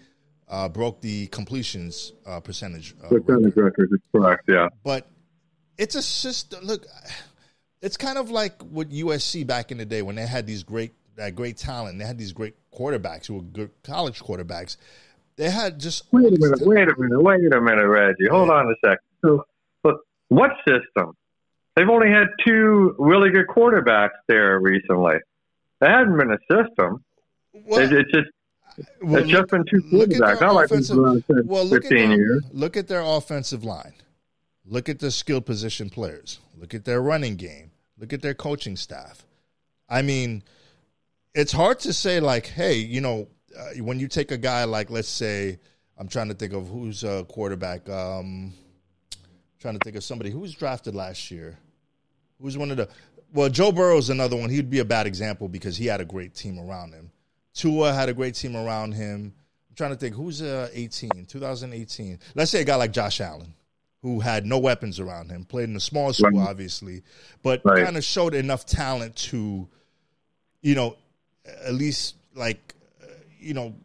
uh, broke the completions uh, percentage. Uh, percentage record. record, correct. Yeah, but it's a system. Look, it's kind of like what USC back in the day when they had these great that great talent. They had these great quarterbacks who were good college quarterbacks. They had just wait a minute, wait a minute, wait a minute, Reggie. Hold on a second. So, but what system? They've only had two really good quarterbacks there recently. It hasn't been a system. Well, it, it's just well, it's just been two quarterbacks. Not like well, look 15 at their, years. Look at their offensive line. Look at the skill position players. Look at their running game. Look at their coaching staff. I mean, it's hard to say like, hey, you know, uh, when you take a guy like, let's say, I'm trying to think of who's a quarterback. Um, trying to think of somebody who was drafted last year. Who's one of the well, Joe Burrow's another one. He'd be a bad example because he had a great team around him. Tua had a great team around him. I'm trying to think who's uh, 18, 2018. Let's say a guy like Josh Allen, who had no weapons around him, played in a small school, right. obviously, but right. kind of showed enough talent to, you know, at least like, uh, you know,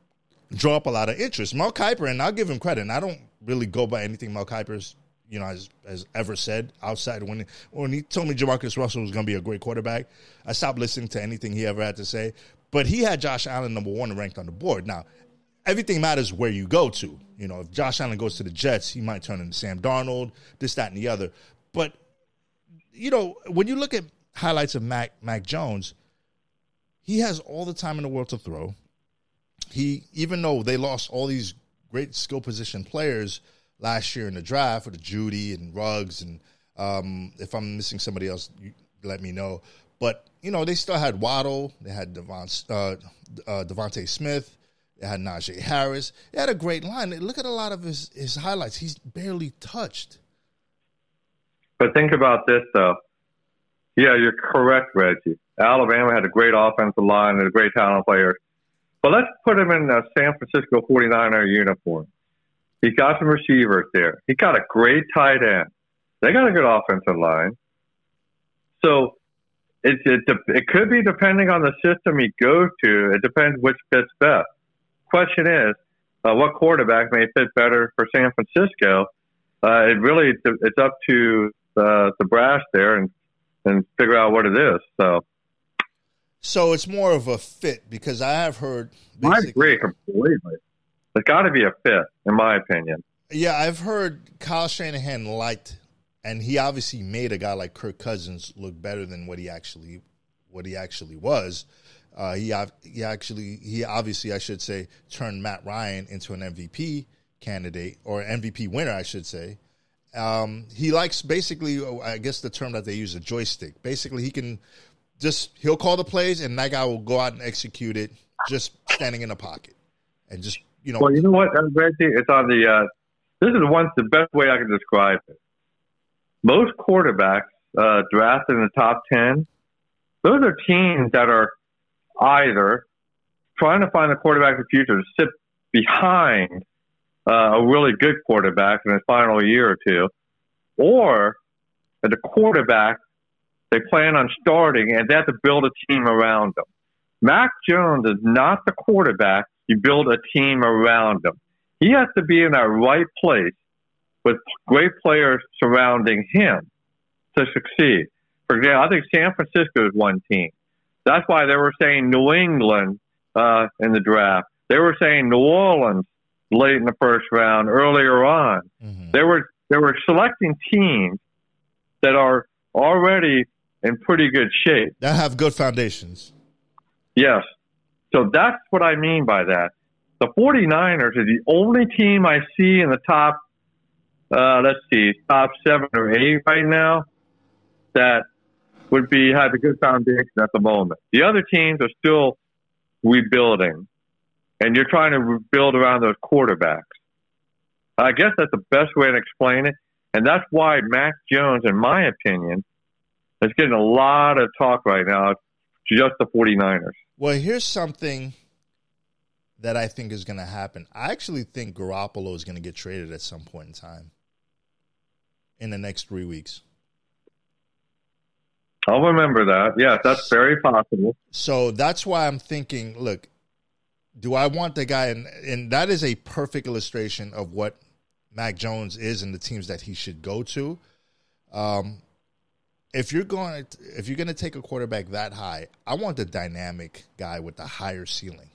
draw up a lot of interest. Mel Kiper, and I'll give him credit. And I don't really go by anything Mel Kiper's you know, has, has ever said outside when when he told me JaMarcus Russell was going to be a great quarterback. I stopped listening to anything he ever had to say. But he had Josh Allen number one ranked on the board. Now, everything matters where you go to. You know, if Josh Allen goes to the Jets, he might turn into Sam Darnold, this, that, and the other. But you know, when you look at highlights of Mac Mac Jones, he has all the time in the world to throw. He, even though they lost all these great skill position players last year in the draft with Jeudy and Ruggs, and um, if I'm missing somebody else, let me know. But you know, they still had Waddle, they had Devon, uh, uh, DeVonta Smith, they had Najee Harris. They had a great line. Look at a lot of his his highlights. He's barely touched. But think about this though. Yeah, you're correct, Reggie. Alabama had a great offensive line and a great talent player. But let's put him in a San Francisco 49er uniform. He got some receivers there. He got a great tight end. They got a good offensive line. So it, it, it could be depending on the system he goes to. It depends which fits best. Question is, uh, what quarterback may fit better for San Francisco? Uh, it really it's up to the the brass there and and figure out what it is. So, so it's more of a fit because I have heard. I agree completely. There's got to be a fit, in my opinion. Yeah, I've heard Kyle Shanahan liked, and he obviously made a guy like Kirk Cousins look better than what he actually what he actually was. Uh, he he actually he obviously I should say turned Matt Ryan into an MVP candidate or MVP winner I should say. Um, he likes basically I guess the term that they use a joystick. Basically, he can just he'll call the plays and that guy will go out and execute it just standing in the pocket and just you know. Well, you know what, Reggie? It's on the. Uh, this is one the best way I can describe it. Most quarterbacks uh, drafted in the top ten, those are teams that are either trying to find the quarterback of the future to sit behind uh, a really good quarterback in his final year or two, or at the quarterback they plan on starting and they have to build a team around them. Mac Jones is not the quarterback you build a team around him. He has to be in that right place with great players surrounding him to succeed. For example, I think San Francisco is one team. That's why they were saying New England uh, in the draft. They were saying New Orleans late in the first round, earlier on. Mm-hmm. They were they were selecting teams that are already in pretty good shape. That have good foundations. Yes. So that's what I mean by that. The 49ers are the only team I see in the top, uh, let's see, top seven or eight right now that would be have a good foundation at the moment. The other teams are still rebuilding, and you're trying to rebuild around those quarterbacks. I guess that's the best way to explain it, and that's why Mac Jones, in my opinion, is getting a lot of talk right now. Just the 49ers. Well, here's something that I think is going to happen. I actually think Garoppolo is going to get traded at some point in time in the next three weeks. I'll remember that. Yeah, that's very possible. So that's why I'm thinking, look, do I want the guy and and that is a perfect illustration of what Mac Jones is and the teams that he should go to. Um, if you're going to, if you're going to take a quarterback that high, I want the dynamic guy with the higher ceiling.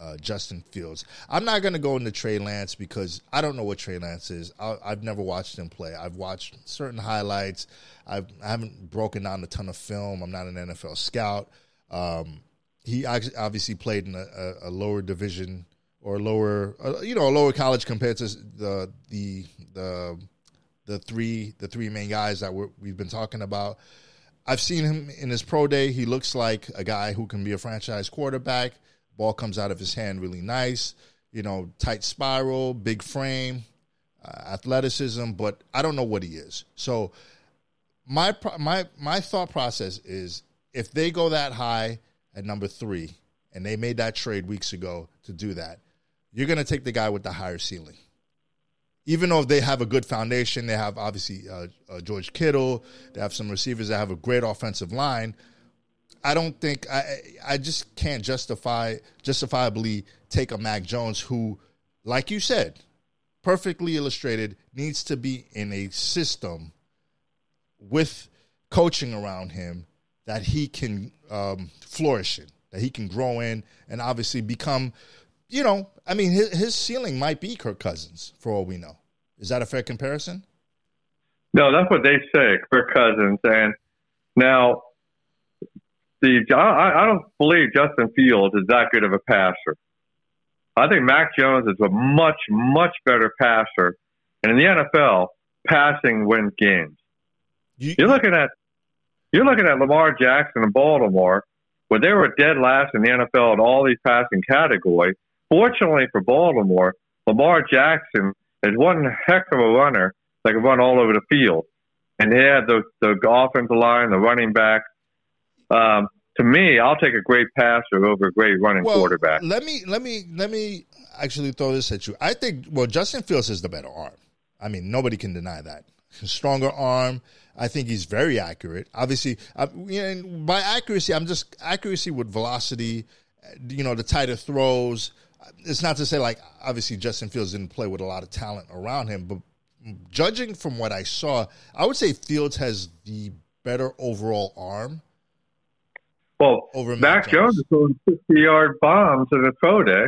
Uh, Justin Fields. I'm not going to go into Trey Lance because I don't know what Trey Lance is. I, have never watched him play. I've watched certain highlights. I've, I haven't broken down a ton of film. I'm not an NFL scout. Um, he obviously played in a, a, lower division or lower, uh, you know, a lower college compared to the the the the three the three main guys that we've been talking about. I've seen him in his pro day. He looks like a guy who can be a franchise quarterback. Ball comes out of his hand really nice. You know, tight spiral, big frame, uh, athleticism, but I don't know what he is. So my my my thought process is if they go that high at number three, and they made that trade weeks ago to do that, you're going to take the guy with the higher ceiling even though they have a good foundation, they have obviously uh, uh, George Kittle, they have some receivers that have a great offensive line. I don't think I I just can't justify justifiably take a Mac Jones who, like you said, perfectly illustrated, needs to be in a system with coaching around him that he can um, flourish in, that he can grow in, and obviously become you know, I mean, his, his ceiling might be Kirk Cousins for all we know. Is that a fair comparison? No, that's what they say, Kirk Cousins. And now, the I, I don't believe Justin Fields is that good of a passer. I think Mac Jones is a much, much better passer. And in the NFL, passing wins games. You, are looking at you're looking at Lamar Jackson in Baltimore, where they were dead last in the NFL in all these passing categories. Fortunately for Baltimore, Lamar Jackson is one heck of a runner that can run all over the field. And he had the, the offensive line, the running back. Um, to me, I'll take a great passer over a great running well, quarterback. Let me let me let me actually throw this at you. I think well, Justin Fields is the better arm. I mean, nobody can deny that. Stronger arm. I think he's very accurate. Obviously, I, you know, by accuracy, I'm just accuracy with velocity. You know, the tighter throws it's not to say like obviously Justin Fields didn't play with a lot of talent around him, but judging from what I saw, I would say Fields has the better overall arm. Well, over Mac, Jones is throwing fifty-yard bombs in a pro day.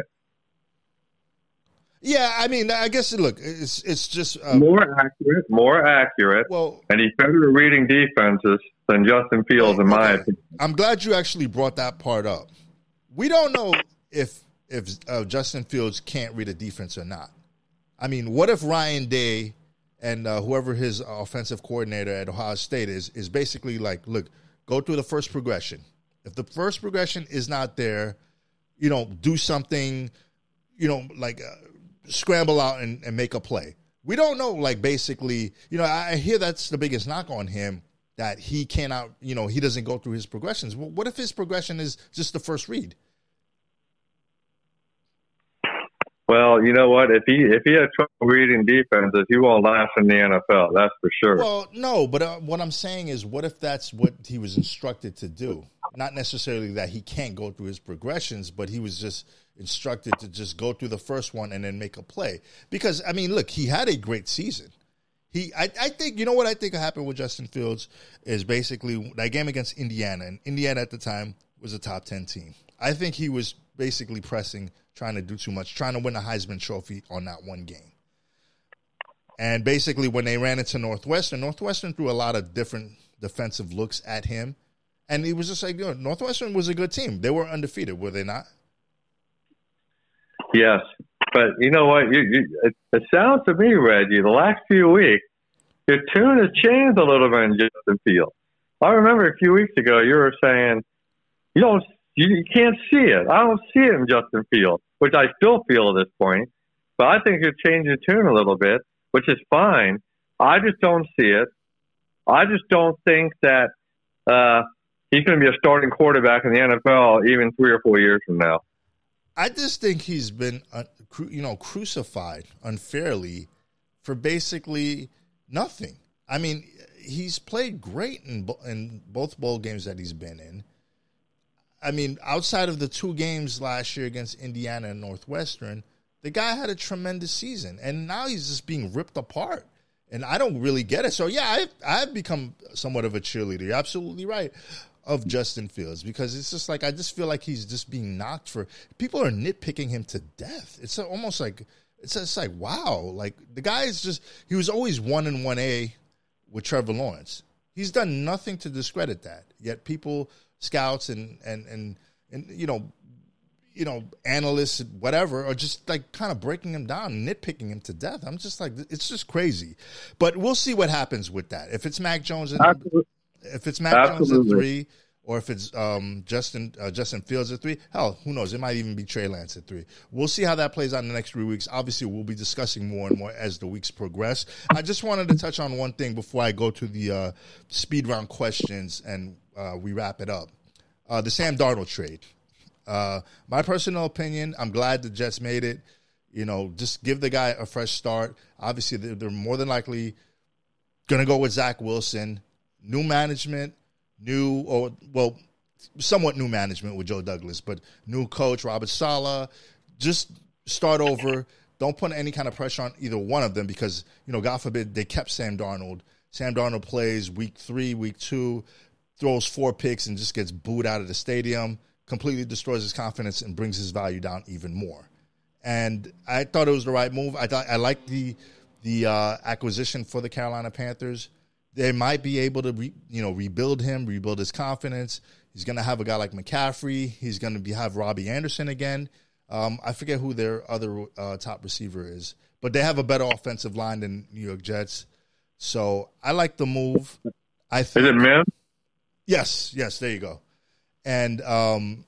Yeah, I mean, I guess look, it's it's just uh, more accurate, more accurate. Well, and he's better at reading defenses than Justin Fields, in my opinion. I'm glad you actually brought that part up. We don't know if if uh, Justin Fields can't read a defense or not. I mean, what if Ryan Day and uh, whoever his offensive coordinator at Ohio State is is basically like, look, go through the first progression. If the first progression is not there, you know, do something, you know, like uh, scramble out and, and make a play. We don't know, like basically, you know, I hear that's the biggest knock on him that he cannot, you know, he doesn't go through his progressions. Well, what if his progression is just the first read? Well, you know what? If he if he had trouble reading defenses, he won't last in the NFL. That's for sure. Well, no, but uh, what I'm saying is, what if that's what he was instructed to do? Not necessarily that he can't go through his progressions, but he was just instructed to just go through the first one and then make a play. Because I mean, look, he had a great season. He, I, I think you know what I think happened with Justin Fields is basically that game against Indiana, and Indiana at the time was a top ten team. I think he was basically pressing, trying to do too much, trying to win a Heisman Trophy on that one game. And basically, when they ran into Northwestern, Northwestern threw a lot of different defensive looks at him, and he was just like, you know, Northwestern was a good team. They were undefeated, were they not? Yes, but you know what? You, you, it, it sounds to me, Reggie, the last few weeks, your tune has changed a little bit in Justin Fields. I remember a few weeks ago you were saying you don't, you, you can't see it. I don't see it in Justin Fields, which I still feel at this point. But I think you're changing tune a little bit, which is fine. I just don't see it. I just don't think that uh, he's going to be a starting quarterback in the NFL even three or four years from now. I just think he's been, uh, you know, crucified unfairly for basically nothing. I mean, he's played great in bo- in both bowl games that he's been in. I mean, outside of the two games last year against Indiana and Northwestern, the guy had a tremendous season, and now he's just being ripped apart. And I don't really get it. So yeah, I've, I've become somewhat of a cheerleader. You're absolutely right of Justin Fields because it's just like I just feel like he's just being knocked for. People are nitpicking him to death. It's almost like it's just like wow, like the guy is just he was always one in one A with Trevor Lawrence. He's done nothing to discredit that. Yet people, scouts and and and and you know, you know, analysts, whatever, are just like kind of breaking him down, nitpicking him to death. I'm just like, it's just crazy. But we'll see what happens with that. If it's Mac Jones, Absolutely. if it's Mac Jones at three, or if it's um, Justin uh, Justin Fields at three, hell, who knows? It might even be Trey Lance at three. We'll see how that plays out in the next three weeks. Obviously, we'll be discussing more and more as the weeks progress. I just wanted to touch on one thing before I go to the uh, speed round questions and uh, we wrap it up. Uh, the Sam Darnold trade. Uh, my personal opinion, I'm glad the Jets made it. You know, just give the guy a fresh start. Obviously, they're, they're more than likely going to go with Zach Wilson. New management, new or well, somewhat new management with Joe Douglas, but new coach Robert Saleh. Just start over. Don't put any kind of pressure on either one of them because you know, God forbid, they kept Sam Darnold. Sam Darnold plays week three, week two, throws four picks and just gets booed out of the stadium completely destroys his confidence and brings his value down even more. And I thought it was the right move. I thought I liked the the uh, acquisition for the Carolina Panthers. They might be able to, re, you know, rebuild him, rebuild his confidence. He's going to have a guy like McCaffrey. He's going to be have Robbie Anderson again. Um, I forget who their other uh, top receiver is, but they have a better offensive line than New York Jets. So I like the move. I think, is it Mims? Yes, yes. There you go. And um,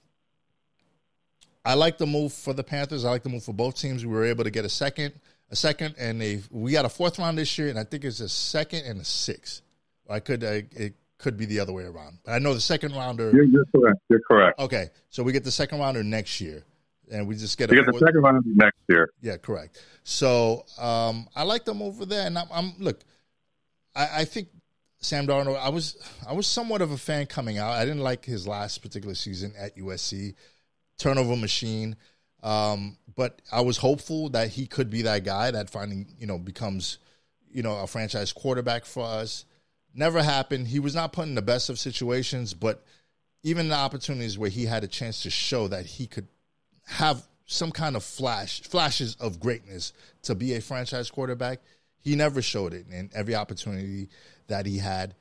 I like the move for the Panthers. I like the move for both teams. We were able to get a second, a second, and a we got a fourth round this year, and I think it's a second and a sixth. I could I, it could be the other way around. But I know the second rounder. You're, you're, correct. You're correct. Okay, so we get the second rounder next year, and we just get. We get the second rounder next year. Yeah, correct. So um, I like them over there, and I'm, I'm look. I, I think Sam Darnold, I was I was somewhat of a fan coming out. I didn't like his last particular season at USC, turnover machine. Um, but I was hopeful that he could be that guy that finally you know becomes you know a franchise quarterback for us. Never happened. He was not put in the best of situations, but even the opportunities where he had a chance to show that he could have some kind of flash flashes of greatness to be a franchise quarterback, he never showed it in every opportunity that he had.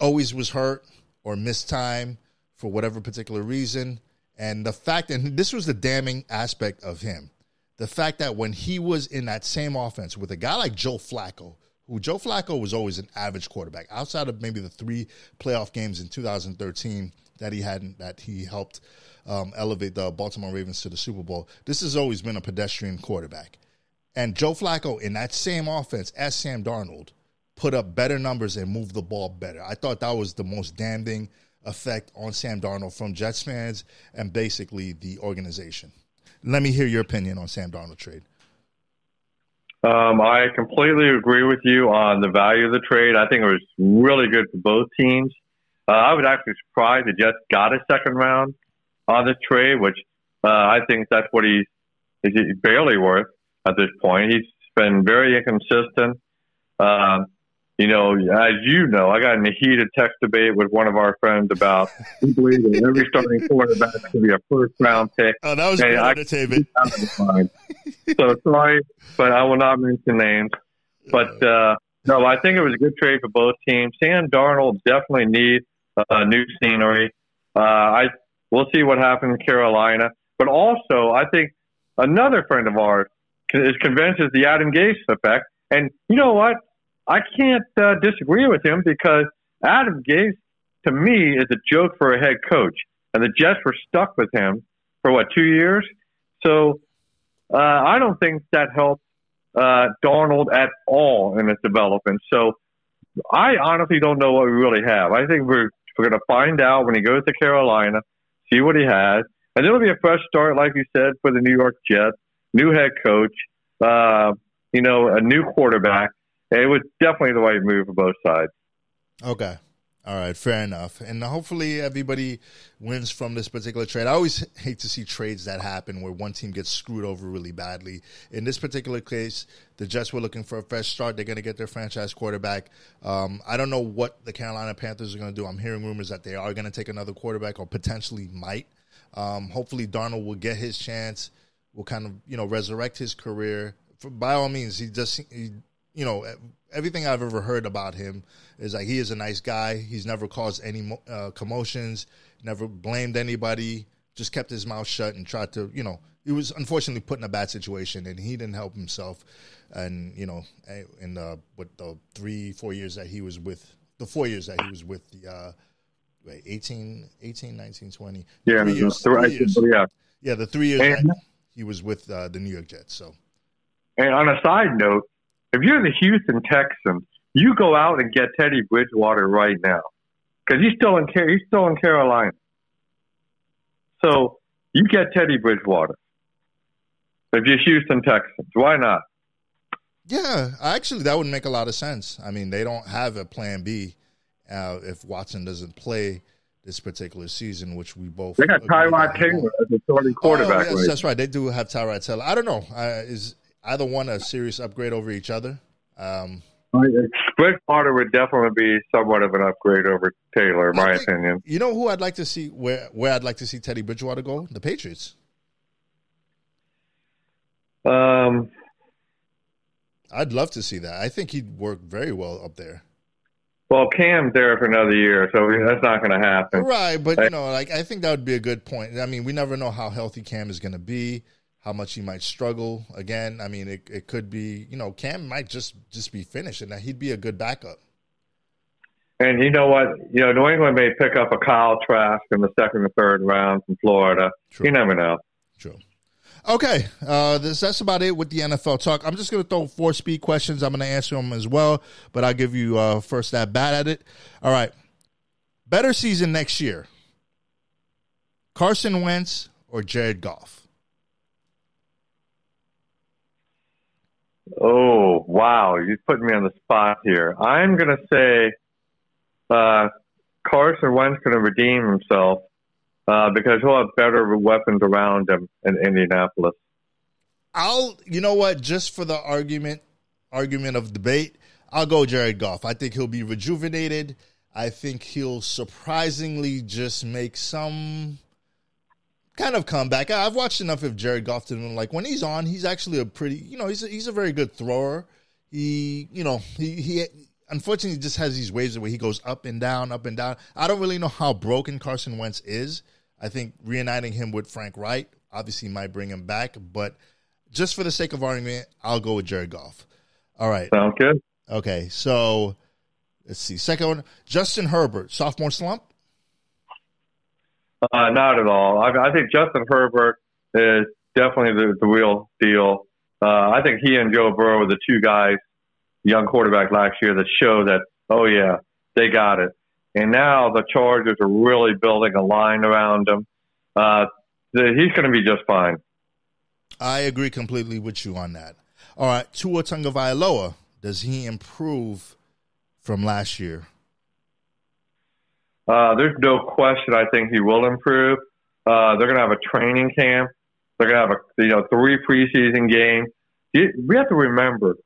Always was hurt or missed time for whatever particular reason. And the fact, and this was the damning aspect of him, the fact that when he was in that same offense with a guy like Joe Flacco, who Joe Flacco was always an average quarterback, outside of maybe the three playoff games in 2013 that he had that he helped um, elevate the Baltimore Ravens to the Super Bowl. This has always been a pedestrian quarterback. And Joe Flacco in that same offense as Sam Darnold put up better numbers and moved the ball better. I thought that was the most damning effect on Sam Darnold from Jets fans and basically the organization. Let me hear your opinion on Sam Darnold trade. Um, I completely agree with you on the value of the trade. I think it was really good for both teams. Uh, I was actually surprised the Jets got a second round on this trade, which uh, I think that's what he's, he's barely worth at this point. He's been very inconsistent. Um, you know, as you know, I got in a heated text debate with one of our friends about we believe that every starting quarterback should be a first round pick. Oh, that was good entertainment. so sorry, but I will not mention names. But uh, no, I think it was a good trade for both teams. Sam Darnold definitely needs uh, new scenery. Uh, I we'll see what happens in Carolina, but also I think another friend of ours is convinced is the Adam Gase effect. And you know what? I can't uh, disagree with him because Adam Gase, to me, is a joke for a head coach. And the Jets were stuck with him for what two years. So uh, I don't think that helped uh, Darnold at all in his development. So I honestly don't know what we really have. I think we're we're going to find out when he goes to Carolina, see what he has, and it'll be a fresh start, like you said, for the New York Jets, new head coach, uh, you know, a new quarterback it was definitely the right move for both sides. Okay. All right, fair enough. And hopefully everybody wins from this particular trade. I always hate to see trades that happen where one team gets screwed over really badly. In this particular case, the Jets were looking for a fresh start. They're going to get their franchise quarterback. Um, I don't know what the Carolina Panthers are going to do. I'm hearing rumors that they are going to take another quarterback or potentially might. Um, hopefully Darnold will get his chance. Will kind of you know resurrect his career. For, by all means, he just he you know, everything I've ever heard about him is like he is a nice guy. He's never caused any uh, commotions, never blamed anybody, just kept his mouth shut and tried to, you know, he was unfortunately put in a bad situation and he didn't help himself. And, you know, in the, with the three, four years that he was with, the four years that he was with the, uh, wait, 18, 18, 19, 20. Yeah, three years, three years. yeah. Yeah, the three years and, he was with uh, the New York Jets. So, and on a side note, if you're the Houston Texans, you go out and get Teddy Bridgewater right now because he's still in he's still in Carolina. So you get Teddy Bridgewater. If you're Houston Texans, why not? Yeah, actually, that would make a lot of sense. I mean, they don't have a plan B uh, if Watson doesn't play this particular season, which we both. They got Tyrod Taylor as a starting quarterback. Oh, yes, right? that's right. They do have Tyrod Taylor. I don't know. Uh, is either one a serious upgrade over each other. Um, Bridgewater would definitely be somewhat of an upgrade over Taylor, in my think, opinion. You know who I'd like to see where where I'd like to see Teddy Bridgewater go? The Patriots. Um, I'd love to see that. I think he'd work very well up there. Well, Cam's there for another year, so that's not going to happen. Right, but you know, like I think that would be a good point. I mean, we never know how healthy Cam is going to be how much he might struggle again. I mean, it, it could be, you know, Cam might just just be finished, and he'd be a good backup. And you know what? You know, New England may pick up a Kyle Trask in the second or third round from Florida. True. You never know. True. Okay, uh, this, that's about it with the NFL talk. I'm just going to throw four speed questions. I'm going to answer them as well, but I'll give you uh, first that bat at it. All right. Better season next year Carson Wentz or Jared Goff? Oh wow, you put me on the spot here. I'm going to say uh, Carson Wentz going to redeem himself uh, because he'll have better weapons around him in Indianapolis. I'll, you know what, just for the argument argument of debate, I'll go Jared Goff. I think he'll be rejuvenated. I think he'll surprisingly just make some kind of comeback. I've watched enough of Jared Goff to know, like when he's on, he's actually a pretty, you know, he's a, he's a very good thrower. He, you know, he he unfortunately just has these waves where he goes up and down, up and down. I don't really know how broken Carson Wentz is. I think reuniting him with Frank Reich obviously might bring him back, but just for the sake of argument, I'll go with Jared Goff. All right. Sounds good. Okay, so let's see. Second one, Justin Herbert, sophomore slump. Uh, not at all. I, I think Justin Herbert is definitely the, the real deal. Uh, I think he and Joe Burrow were the two guys, young quarterback last year, that show that, oh, yeah, they got it. And now the Chargers are really building a line around him. Uh, he's going to be just fine. I agree completely with you on that. All right, Tua Tagovailoa, does he improve from last year? Uh, there's no question. I think he will improve. Uh, they're going to have a training camp. They're going to have a you know three preseason games. We have to remember,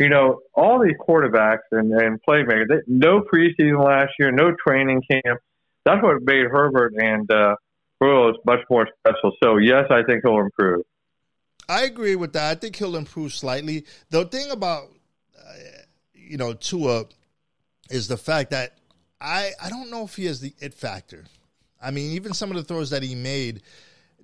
you know, all these quarterbacks and, and playmakers. They, no preseason last year, no training camp. That's what made Herbert and uh, Burrow much more special. So yes, I think he'll improve. I agree with that. I think he'll improve slightly. The thing about uh, you know Tua is the fact that I I don't know if he has the it factor. I mean, even some of the throws that he made,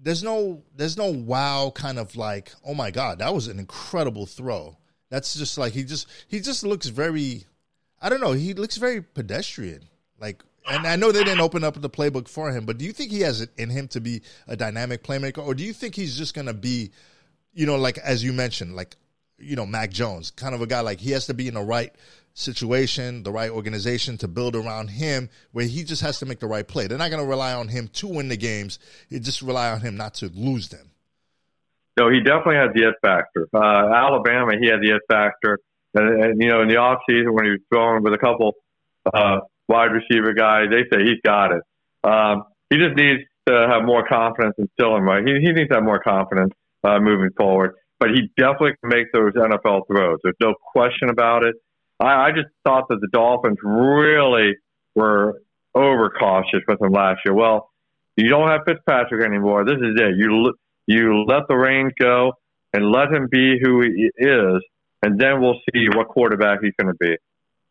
there's no there's no wow kind of like, oh my god, that was an incredible throw. That's just like he just he just looks very I don't know, he looks very pedestrian. Like and I know they didn't open up the playbook for him, but do you think he has it in him to be a dynamic playmaker or do you think he's just going to be you know like as you mentioned, like you know, Mac Jones, kind of a guy like he has to be in the right situation, the right organization to build around him where he just has to make the right play. They're not going to rely on him to win the games. You just rely on him not to lose them. No, he definitely had the it factor. Uh, Alabama, he had the it factor. And, and, you know, in the off season when he was throwing with a couple uh, wide receiver guys, they say he's got it. Um, he just needs to have more confidence in still him, right? He, he needs to have more confidence uh, moving forward. But he definitely can make those NFL throws. There's no question about it. I, I just thought that the Dolphins really were overcautious with him last year. Well, you don't have Fitzpatrick anymore. This is it. You you let the reins go and let him be who he is, and then we'll see what quarterback he's going to be.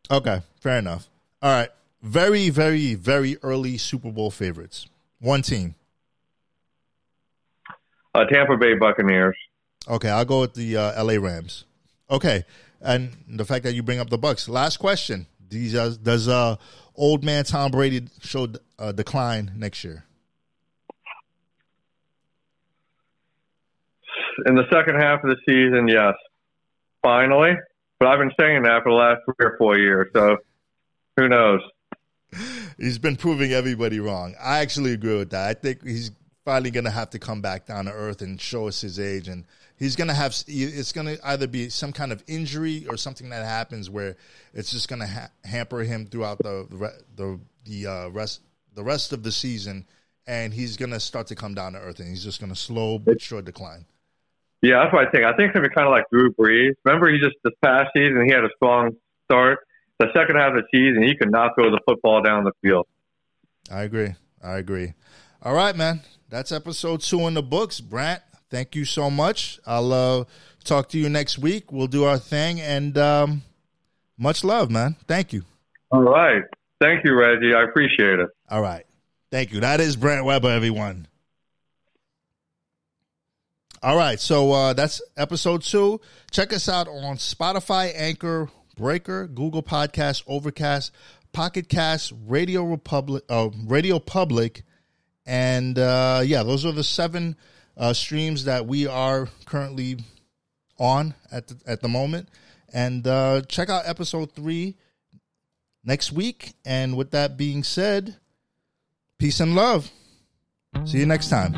Okay, fair enough. All right, very, very, very early Super Bowl favorites. One team. Uh, Tampa Bay Buccaneers. Okay, I'll go with the uh, L.A. Rams. Okay, and the fact that you bring up the Bucs. Last question: Does uh, does uh, old man Tom Brady show a uh, decline next year? In the second half of the season, yes, finally. But I've been saying that for the last three or four years, so who knows? He's been proving everybody wrong. I actually agree with that. I think he's finally going to have to come back down to earth and show us his age and he's going to have it's going to either be some kind of injury or something that happens where it's just going to ha- hamper him throughout the the the uh, rest the rest of the season and he's going to start to come down to earth and he's just going to slow but sure decline. Yeah, that's what I think. I think it's going to be kind of like Drew Brees. Remember, he just this past season he had a strong start. The second half of the season, he could not throw the football down the field. I agree. I agree. All right, man. That's episode two in the books. Brant, thank you so much. I'll uh, talk to you next week. We'll do our thing, and um, much love, man. Thank you. All right. Thank you, Reggie. I appreciate it. All right. Thank you. That is Brant Weber, everyone. All right, so uh, that's episode two. Check us out on Spotify, Anchor, Breaker, Google Podcast, Overcast, Pocket Cast, Radio Republic, uh, Radio Public, and uh, yeah, those are the seven uh, streams that we are currently on at the, at the moment. And uh, check out episode three next week. And with that being said, peace and love. See you next time.